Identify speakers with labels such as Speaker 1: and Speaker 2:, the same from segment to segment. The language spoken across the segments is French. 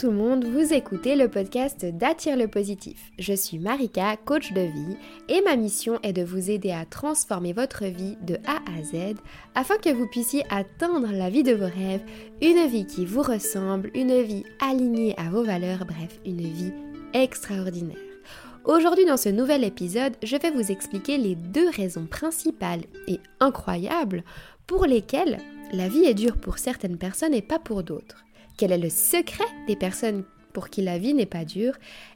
Speaker 1: tout le monde, vous écoutez le podcast d'Attire le positif. Je suis Marika, coach de vie, et ma mission est de vous aider à transformer votre vie de A à Z afin que vous puissiez atteindre la vie de vos rêves, une vie qui vous ressemble, une vie alignée à vos valeurs, bref, une vie extraordinaire. Aujourd'hui dans ce nouvel épisode, je vais vous expliquer les deux raisons principales et incroyables pour lesquelles la vie est dure pour certaines personnes et pas pour d'autres. Quel est le secret des personnes pour qui la vie n'est pas dure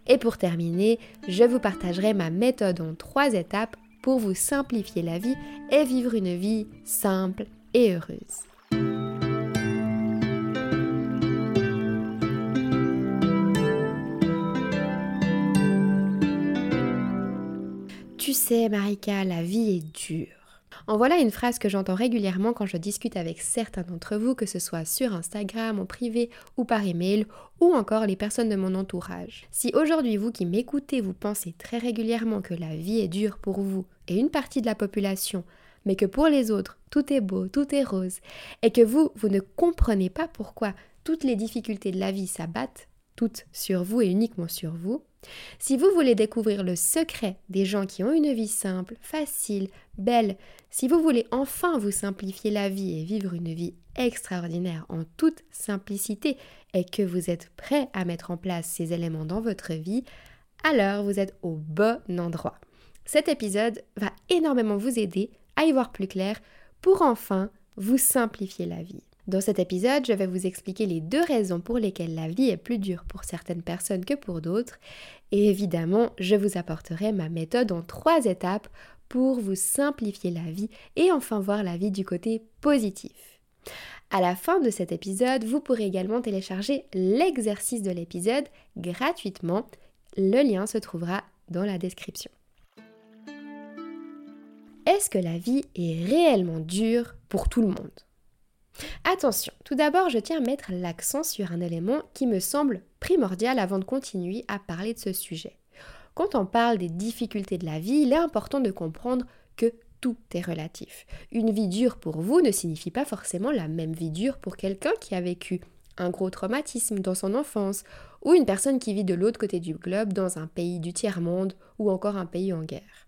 Speaker 1: Et pour terminer, je vous partagerai ma méthode en trois étapes pour vous simplifier la vie et vivre une vie simple et heureuse. Tu sais, Marika, la vie est dure. En voilà une phrase que j'entends régulièrement quand je discute avec certains d'entre vous, que ce soit sur Instagram, en privé ou par email, ou encore les personnes de mon entourage. Si aujourd'hui vous qui m'écoutez, vous pensez très régulièrement que la vie est dure pour vous et une partie de la population, mais que pour les autres, tout est beau, tout est rose, et que vous, vous ne comprenez pas pourquoi toutes les difficultés de la vie s'abattent, toutes sur vous et uniquement sur vous, si vous voulez découvrir le secret des gens qui ont une vie simple, facile, belle, si vous voulez enfin vous simplifier la vie et vivre une vie extraordinaire en toute simplicité et que vous êtes prêt à mettre en place ces éléments dans votre vie, alors vous êtes au bon endroit. Cet épisode va énormément vous aider à y voir plus clair pour enfin vous simplifier la vie. Dans cet épisode, je vais vous expliquer les deux raisons pour lesquelles la vie est plus dure pour certaines personnes que pour d'autres. Et évidemment, je vous apporterai ma méthode en trois étapes pour vous simplifier la vie et enfin voir la vie du côté positif. À la fin de cet épisode, vous pourrez également télécharger l'exercice de l'épisode gratuitement. Le lien se trouvera dans la description. Est-ce que la vie est réellement dure pour tout le monde? Attention, tout d'abord, je tiens à mettre l'accent sur un élément qui me semble primordial avant de continuer à parler de ce sujet. Quand on parle des difficultés de la vie, il est important de comprendre que tout est relatif. Une vie dure pour vous ne signifie pas forcément la même vie dure pour quelqu'un qui a vécu un gros traumatisme dans son enfance, ou une personne qui vit de l'autre côté du globe dans un pays du tiers-monde, ou encore un pays en guerre.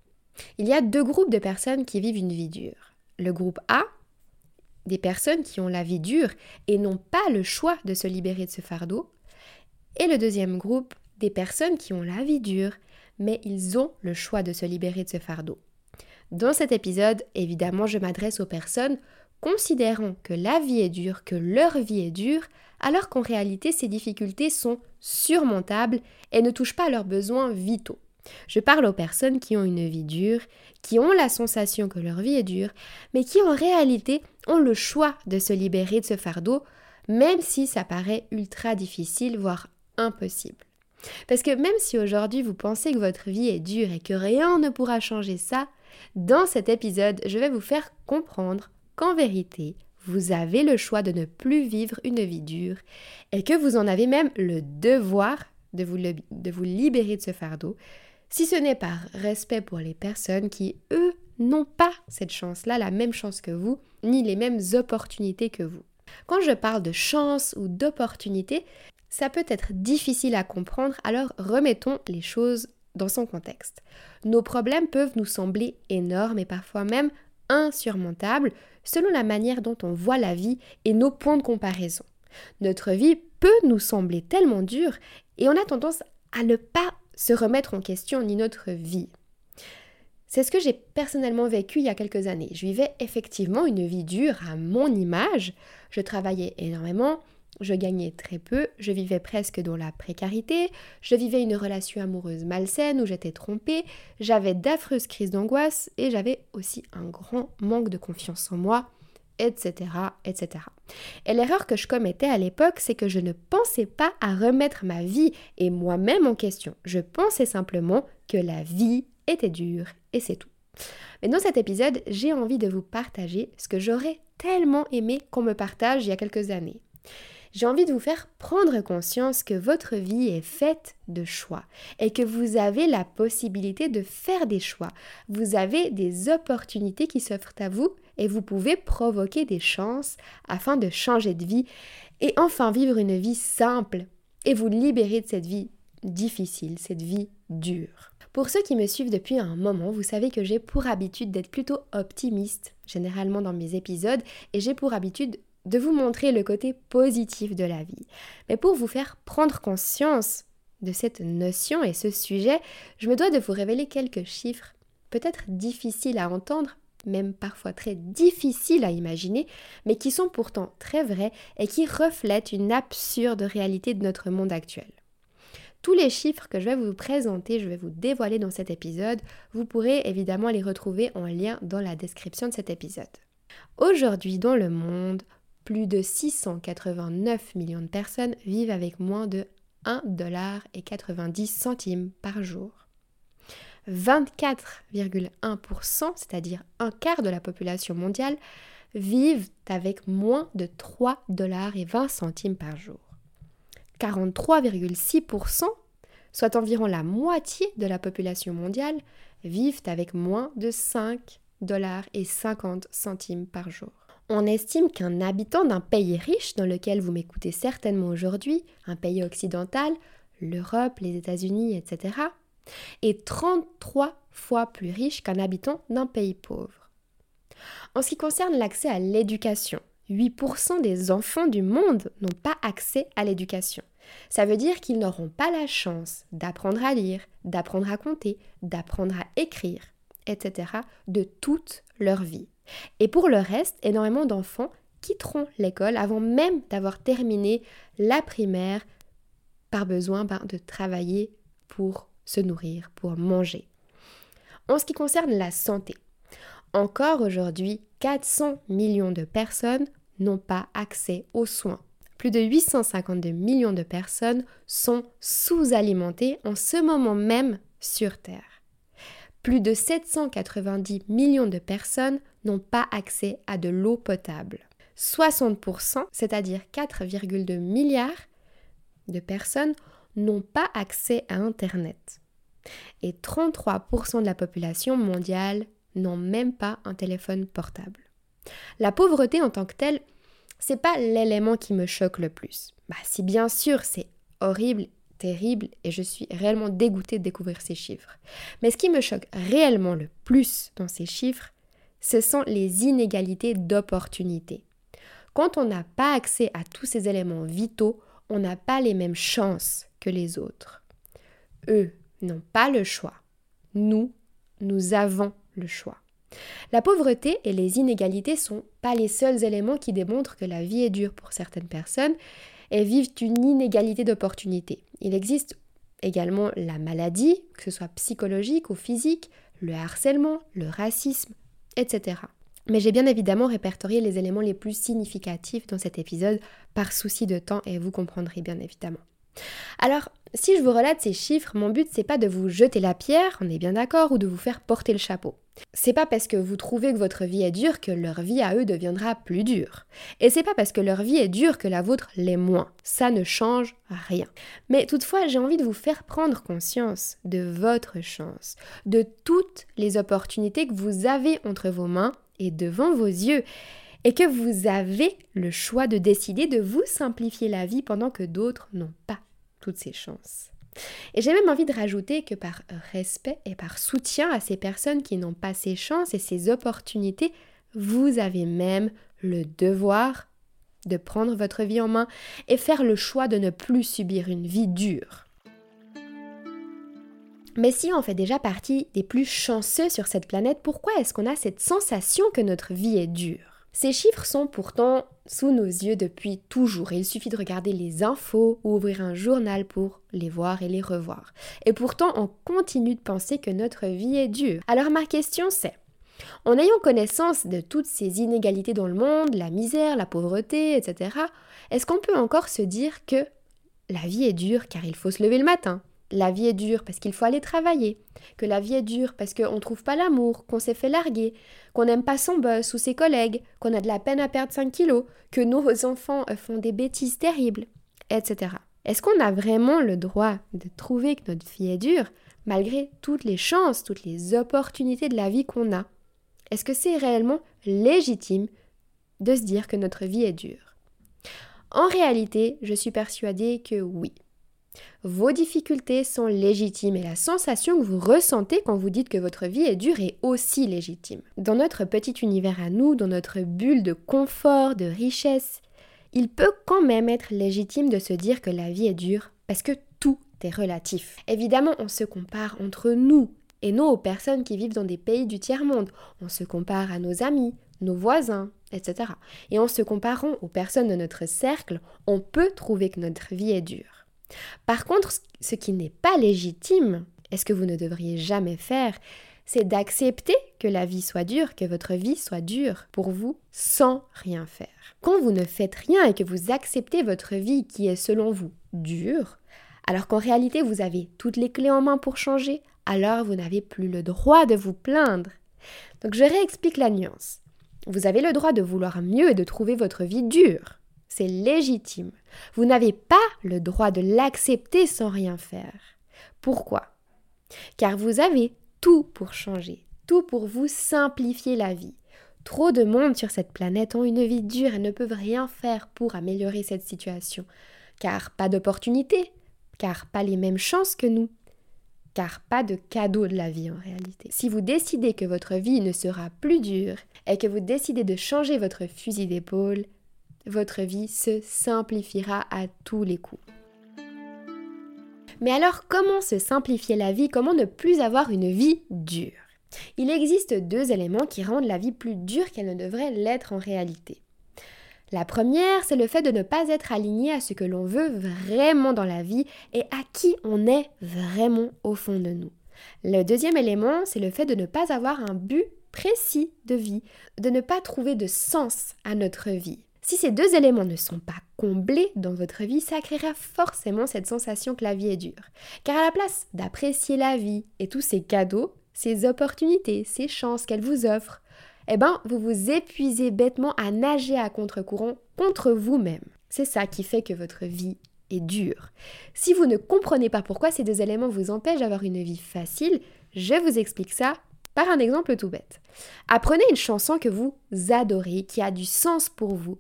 Speaker 1: Il y a deux groupes de personnes qui vivent une vie dure. Le groupe A, des personnes qui ont la vie dure et n'ont pas le choix de se libérer de ce fardeau. Et le deuxième groupe, des personnes qui ont la vie dure, mais ils ont le choix de se libérer de ce fardeau. Dans cet épisode, évidemment, je m'adresse aux personnes considérant que la vie est dure, que leur vie est dure, alors qu'en réalité ces difficultés sont surmontables et ne touchent pas leurs besoins vitaux. Je parle aux personnes qui ont une vie dure, qui ont la sensation que leur vie est dure, mais qui en réalité ont le choix de se libérer de ce fardeau, même si ça paraît ultra difficile, voire impossible. Parce que même si aujourd'hui vous pensez que votre vie est dure et que rien ne pourra changer ça, dans cet épisode, je vais vous faire comprendre qu'en vérité, vous avez le choix de ne plus vivre une vie dure et que vous en avez même le devoir de vous, libérer de ce fardeau, si ce n'est par respect pour les personnes qui, eux, n'ont pas cette chance-là, la même chance que vous, ni les mêmes opportunités que vous. Quand je parle de chance ou d'opportunité, ça peut être difficile à comprendre, alors remettons les choses dans son contexte. Nos problèmes peuvent nous sembler énormes et parfois même insurmontables selon la manière dont on voit la vie et nos points de comparaison. Notre vie peut nous sembler tellement dure et on a tendance à ne pas se remettre en question ni notre vie. C'est ce que j'ai personnellement vécu il y a quelques années. Je vivais effectivement une vie dure à mon image. Je travaillais énormément, je gagnais très peu, je vivais presque dans la précarité, je vivais une relation amoureuse malsaine où j'étais trompée, j'avais d'affreuses crises d'angoisse et j'avais aussi un grand manque de confiance en moi, etc. etc. Et l'erreur que je commettais à l'époque, c'est que je ne pensais pas à remettre ma vie et moi-même en question. Je pensais simplement que la vie était dure et c'est tout. Mais dans cet épisode, j'ai envie de vous partager ce que j'aurais tellement aimé qu'on me partage il y a quelques années. J'ai envie de vous faire prendre conscience que votre vie est faite de choix et que vous avez la possibilité de faire des choix. Vous avez des opportunités qui s'offrent à vous et vous pouvez provoquer des chances afin de changer de vie et enfin vivre une vie simple et vous libérer de cette vie difficile, cette vie dure. Pour ceux qui me suivent depuis un moment, vous savez que j'ai pour habitude d'être plutôt optimiste, généralement dans mes épisodes, et j'ai pour habitude de vous montrer le côté positif de la vie. Mais pour vous faire prendre conscience de cette notion et ce sujet, je me dois de vous révéler quelques chiffres, peut-être difficiles à entendre, même parfois très difficiles à imaginer, mais qui sont pourtant très vrais et qui reflètent une absurde réalité de notre monde actuel. Tous les chiffres que je vais vous présenter, je vais vous dévoiler dans cet épisode, vous pourrez évidemment les retrouver en lien dans la description de cet épisode. Aujourd'hui dans le monde, plus de 689 millions de personnes vivent avec moins de 1,90$ par jour. 24,1%, c'est-à-dire un quart de la population mondiale, vivent avec moins de 3,20$ par jour. 43,6%, soit environ la moitié de la population mondiale, vivent avec moins de 5,50$ par jour. On estime qu'un habitant d'un pays riche dans lequel vous m'écoutez certainement aujourd'hui, un pays occidental, l'Europe, les États-Unis, etc., est 33 fois plus riche qu'un habitant d'un pays pauvre. En ce qui concerne l'accès à l'éducation, 8% des enfants du monde n'ont pas accès à l'éducation. Ça veut dire qu'ils n'auront pas la chance d'apprendre à lire, d'apprendre à compter, d'apprendre à écrire, etc. de toute leur vie. Et pour le reste, énormément d'enfants quitteront l'école avant même d'avoir terminé la primaire par besoin ben, de travailler pour se nourrir, pour manger. En ce qui concerne la santé, encore aujourd'hui, 400 millions de personnes n'ont pas accès aux soins. Plus de 852 millions de personnes sont sous-alimentées en ce moment même sur Terre. Plus de 790 millions de personnes n'ont pas accès à de l'eau potable. 60%, c'est-à-dire 4,2 milliards de personnes, n'ont pas accès à Internet. Et 33% de la population mondiale n'ont même pas un téléphone portable. La pauvreté en tant que telle, c'est pas l'élément qui me choque le plus. Bah, si bien sûr c'est horrible, terrible, et je suis réellement dégoûtée de découvrir ces chiffres. Mais ce qui me choque réellement le plus dans ces chiffres, ce sont les inégalités d'opportunités. Quand on n'a pas accès à tous ces éléments vitaux, on n'a pas les mêmes chances les autres. Eux n'ont pas le choix. Nous, nous avons le choix. La pauvreté et les inégalités sont pas les seuls éléments qui démontrent que la vie est dure pour certaines personnes et vivent une inégalité d'opportunités. Il existe également la maladie, que ce soit psychologique ou physique, le harcèlement, le racisme, etc. Mais j'ai bien évidemment répertorié les éléments les plus significatifs dans cet épisode par souci de temps et vous comprendrez bien évidemment. Alors, si je vous relate ces chiffres, mon but c'est pas de vous jeter la pierre, on est bien d'accord, ou de vous faire porter le chapeau. C'est pas parce que vous trouvez que votre vie est dure que leur vie à eux deviendra plus dure. Et c'est pas parce que leur vie est dure que la vôtre l'est moins. Ça ne change rien. Mais toutefois, j'ai envie de vous faire prendre conscience de votre chance, de toutes les opportunités que vous avez entre vos mains et devant vos yeux et que vous avez le choix de décider de vous simplifier la vie pendant que d'autres n'ont pas ces chances. Et j'ai même envie de rajouter que par respect et par soutien à ces personnes qui n'ont pas ces chances et ces opportunités, vous avez même le devoir de prendre votre vie en main et faire le choix de ne plus subir une vie dure. Mais si on fait déjà partie des plus chanceux sur cette planète, pourquoi est-ce qu'on a cette sensation que notre vie est dure? Ces chiffres sont pourtant sous nos yeux depuis toujours il suffit de regarder les infos ou ouvrir un journal pour les voir et les revoir. Et pourtant on continue de penser que notre vie est dure. Alors ma question c'est, en ayant connaissance de toutes ces inégalités dans le monde, la misère, la pauvreté, etc., est-ce qu'on peut encore se dire que la vie est dure car il faut se lever le matin? La vie est dure parce qu'il faut aller travailler, que la vie est dure parce qu'on ne trouve pas l'amour, qu'on s'est fait larguer, qu'on n'aime pas son boss ou ses collègues, qu'on a de la peine à perdre 5 kilos, que nos enfants font des bêtises terribles, etc. Est-ce qu'on a vraiment le droit de trouver que notre vie est dure malgré toutes les chances, toutes les opportunités de la vie qu'on a? Est-ce que c'est réellement légitime de se dire que notre vie est dure? En réalité, je suis persuadée que oui. Vos difficultés sont légitimes et la sensation que vous ressentez quand vous dites que votre vie est dure est aussi légitime. Dans notre petit univers à nous, dans notre bulle de confort, de richesse, il peut quand même être légitime de se dire que la vie est dure parce que tout est relatif. Évidemment, on se compare entre nous et non aux personnes qui vivent dans des pays du tiers-monde. On se compare à nos amis, nos voisins, etc. Et en se comparant aux personnes de notre cercle, on peut trouver que notre vie est dure. Par contre, ce qui n'est pas légitime, et ce que vous ne devriez jamais faire, c'est d'accepter que la vie soit dure, que votre vie soit dure pour vous sans rien faire. Quand vous ne faites rien et que vous acceptez votre vie qui est selon vous dure, alors qu'en réalité vous avez toutes les clés en main pour changer, alors vous n'avez plus le droit de vous plaindre. Donc je réexplique la nuance. Vous avez le droit de vouloir mieux et de trouver votre vie dure. C'est légitime. Vous n'avez pas le droit de l'accepter sans rien faire. Pourquoi? Car vous avez tout pour changer, tout pour vous simplifier la vie. Trop de monde sur cette planète ont une vie dure et ne peuvent rien faire pour améliorer cette situation. Car pas d'opportunité, car pas les mêmes chances que nous, car pas de cadeau de la vie en réalité. Si vous décidez que votre vie ne sera plus dure et que vous décidez de changer votre fusil d'épaule, votre vie se simplifiera à tous les coups. Mais alors comment se simplifier la vie? Comment ne plus avoir une vie dure? Il existe deux éléments qui rendent la vie plus dure qu'elle ne devrait l'être en réalité. La première, c'est le fait de ne pas être aligné à ce que l'on veut vraiment dans la vie et à qui on est vraiment au fond de nous. Le deuxième élément, c'est le fait de ne pas avoir un but précis de vie, de ne pas trouver de sens à notre vie. Si ces deux éléments ne sont pas comblés dans votre vie, ça créera forcément cette sensation que la vie est dure. Car à la place d'apprécier la vie et tous ces cadeaux, ces opportunités, ces chances qu'elle vous offre, eh ben, vous vous épuisez bêtement à nager à contre-courant contre vous-même. C'est ça qui fait que votre vie est dure. Si vous ne comprenez pas pourquoi ces deux éléments vous empêchent d'avoir une vie facile, je vous explique ça par un exemple tout bête. Apprenez une chanson que vous adorez, qui a du sens pour vous.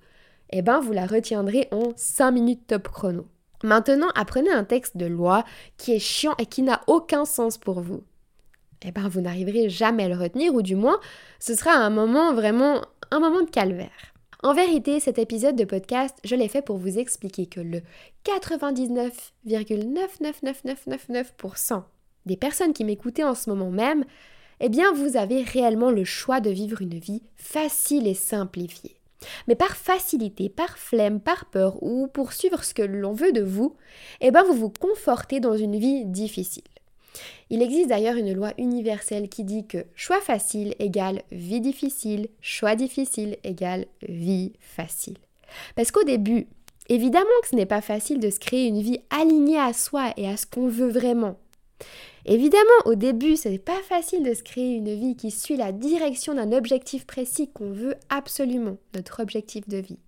Speaker 1: Eh ben, vous la retiendrez en 5 minutes top chrono. Maintenant, apprenez un texte de loi qui est chiant et qui n'a aucun sens pour vous eh ben vous n'arriverez jamais à le retenir ou du moins ce sera un moment vraiment un moment de calvaire. En vérité, cet épisode de podcast, je l'ai fait pour vous expliquer que le 99,99999% des personnes qui m'écoutaient en ce moment même, eh bien vous avez réellement le choix de vivre une vie facile et simplifiée. Mais par facilité, par flemme, par peur ou pour suivre ce que l'on veut de vous, eh bien vous vous confortez dans une vie difficile. Il existe d'ailleurs une loi universelle qui dit que choix facile égale vie difficile, choix difficile égale vie facile. Parce qu'au début, évidemment que ce n'est pas facile de se créer une vie alignée à soi et à ce qu'on veut vraiment. Évidemment, au début, ce n'est pas facile de se créer une vie qui suit la direction d'un objectif précis qu'on veut absolument, notre objectif de vie.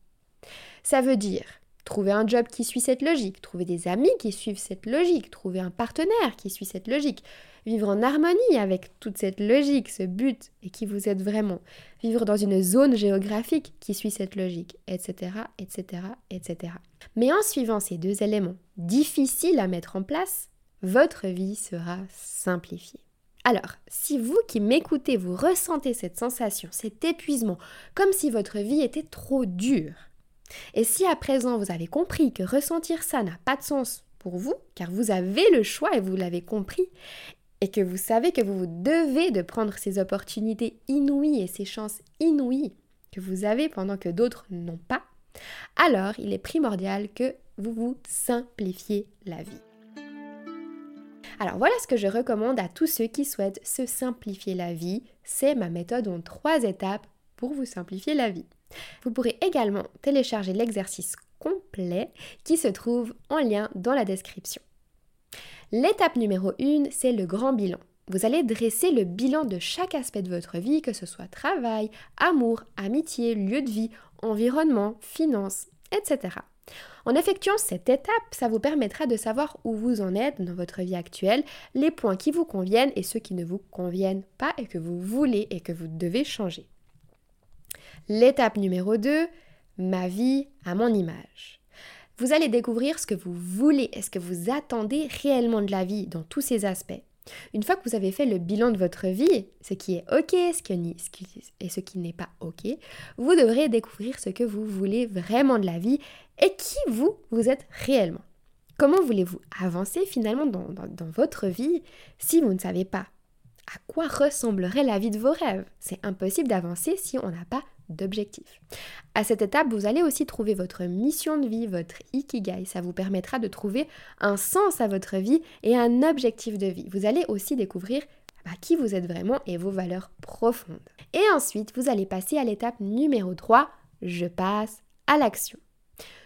Speaker 1: Ça veut dire Trouver un job qui suit cette logique, trouver des amis qui suivent cette logique, trouver un partenaire qui suit cette logique, vivre en harmonie avec toute cette logique, ce but et qui vous êtes vraiment, vivre dans une zone géographique qui suit cette logique, etc., etc., etc. Mais en suivant ces deux éléments difficiles à mettre en place, votre vie sera simplifiée. Alors, si vous qui m'écoutez, vous ressentez cette sensation, cet épuisement, comme si votre vie était trop dure, et si à présent vous avez compris que ressentir ça n'a pas de sens pour vous, car vous avez le choix et vous l'avez compris, et que vous savez que vous devez de prendre ces opportunités inouïes et ces chances inouïes que vous avez pendant que d'autres n'ont pas, alors il est primordial que vous vous simplifiez la vie. Alors voilà ce que je recommande à tous ceux qui souhaitent se simplifier la vie. C'est ma méthode en trois étapes pour vous simplifier la vie. Vous pourrez également télécharger l'exercice complet qui se trouve en lien dans la description. L'étape numéro 1, c'est le grand bilan. Vous allez dresser le bilan de chaque aspect de votre vie, que ce soit travail, amour, amitié, lieu de vie, environnement, finances, etc. En effectuant cette étape, ça vous permettra de savoir où vous en êtes dans votre vie actuelle, les points qui vous conviennent et ceux qui ne vous conviennent pas et que vous voulez et que vous devez changer. L'étape numéro 2, ma vie à mon image. Vous allez découvrir ce que vous voulez et ce que vous attendez réellement de la vie dans tous ces aspects. Une fois que vous avez fait le bilan de votre vie, ce qui est OK ce qui, et ce qui n'est pas OK, vous devrez découvrir ce que vous voulez vraiment de la vie et qui vous, vous êtes réellement. Comment voulez-vous avancer finalement dans, dans votre vie si vous ne savez pas à quoi ressemblerait la vie de vos rêves? C'est impossible d'avancer si on n'a pas d'objectif. À cette étape, vous allez aussi trouver votre mission de vie, votre ikigai. Ça vous permettra de trouver un sens à votre vie et un objectif de vie. Vous allez aussi découvrir bah, qui vous êtes vraiment et vos valeurs profondes. Et ensuite, vous allez passer à l'étape numéro 3, je passe à l'action.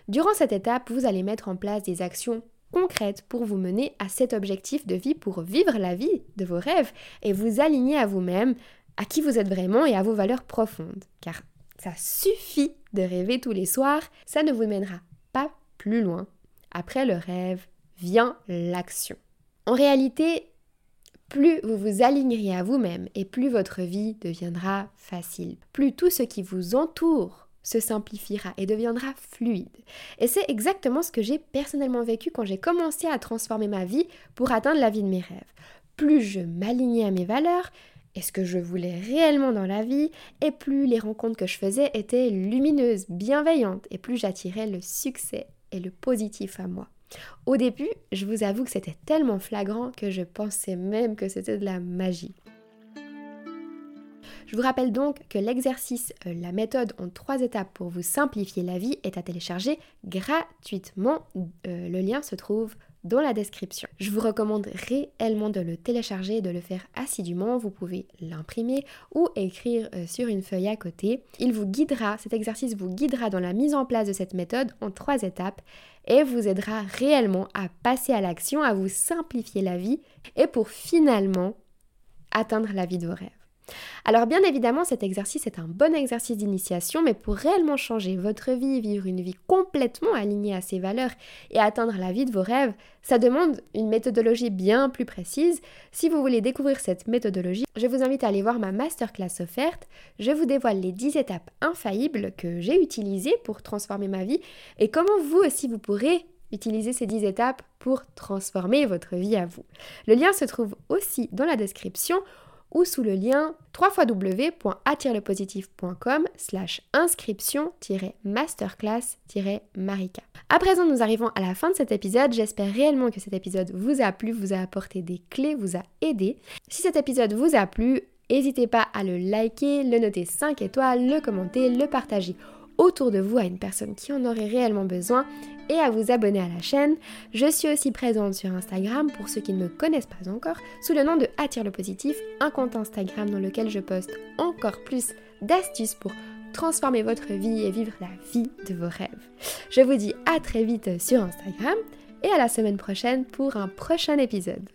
Speaker 1: Durant cette étape, vous allez mettre en place des actions concrètes pour vous mener à cet objectif de vie, pour vivre la vie de vos rêves et vous aligner à vous-même, à qui vous êtes vraiment et à vos valeurs profondes. Car ça suffit de rêver tous les soirs, ça ne vous mènera pas plus loin. Après le rêve vient l'action. En réalité, plus vous vous aligneriez à vous-même et plus votre vie deviendra facile. Plus tout ce qui vous entoure se simplifiera et deviendra fluide. Et c'est exactement ce que j'ai personnellement vécu quand j'ai commencé à transformer ma vie pour atteindre la vie de mes rêves. Plus je m'alignais à mes valeurs, et ce que je voulais réellement dans la vie, et plus les rencontres que je faisais étaient lumineuses, bienveillantes, et plus j'attirais le succès et le positif à moi. Au début, je vous avoue que c'était tellement flagrant que je pensais même que c'était de la magie. Je vous rappelle donc que l'exercice, euh, la méthode en trois étapes pour vous simplifier la vie est à télécharger gratuitement. Euh, le lien se trouve dans la description. Je vous recommande réellement de le télécharger et de le faire assidûment. Vous pouvez l'imprimer ou écrire euh, sur une feuille à côté. Il vous guidera, cet exercice vous guidera dans la mise en place de cette méthode en trois étapes et vous aidera réellement à passer à l'action, à vous simplifier la vie et pour finalement atteindre la vie de vos rêves. Alors bien évidemment, cet exercice est un bon exercice d'initiation, mais pour réellement changer votre vie, vivre une vie complètement alignée à ses valeurs et atteindre la vie de vos rêves, ça demande une méthodologie bien plus précise. Si vous voulez découvrir cette méthodologie, je vous invite à aller voir ma masterclass offerte. Je vous dévoile les 10 étapes infaillibles que j'ai utilisées pour transformer ma vie et comment vous aussi vous pourrez utiliser ces 10 étapes pour transformer votre vie à vous. Le lien se trouve aussi dans la description ou sous le lien www.attirelepositif.com slash inscription-masterclass-marika. À présent, nous arrivons à la fin de cet épisode. J'espère réellement que cet épisode vous a plu, vous a apporté des clés, vous a aidé. Si cet épisode vous a plu, n'hésitez pas à le liker, le noter 5 étoiles, le commenter, le partager autour de vous à une personne qui en aurait réellement besoin et à vous abonner à la chaîne. Je suis aussi présente sur Instagram pour ceux qui ne me connaissent pas encore sous le nom de Attire le positif, un compte Instagram dans lequel je poste encore plus d'astuces pour transformer votre vie et vivre la vie de vos rêves. Je vous dis à très vite sur Instagram et à la semaine prochaine pour un prochain épisode.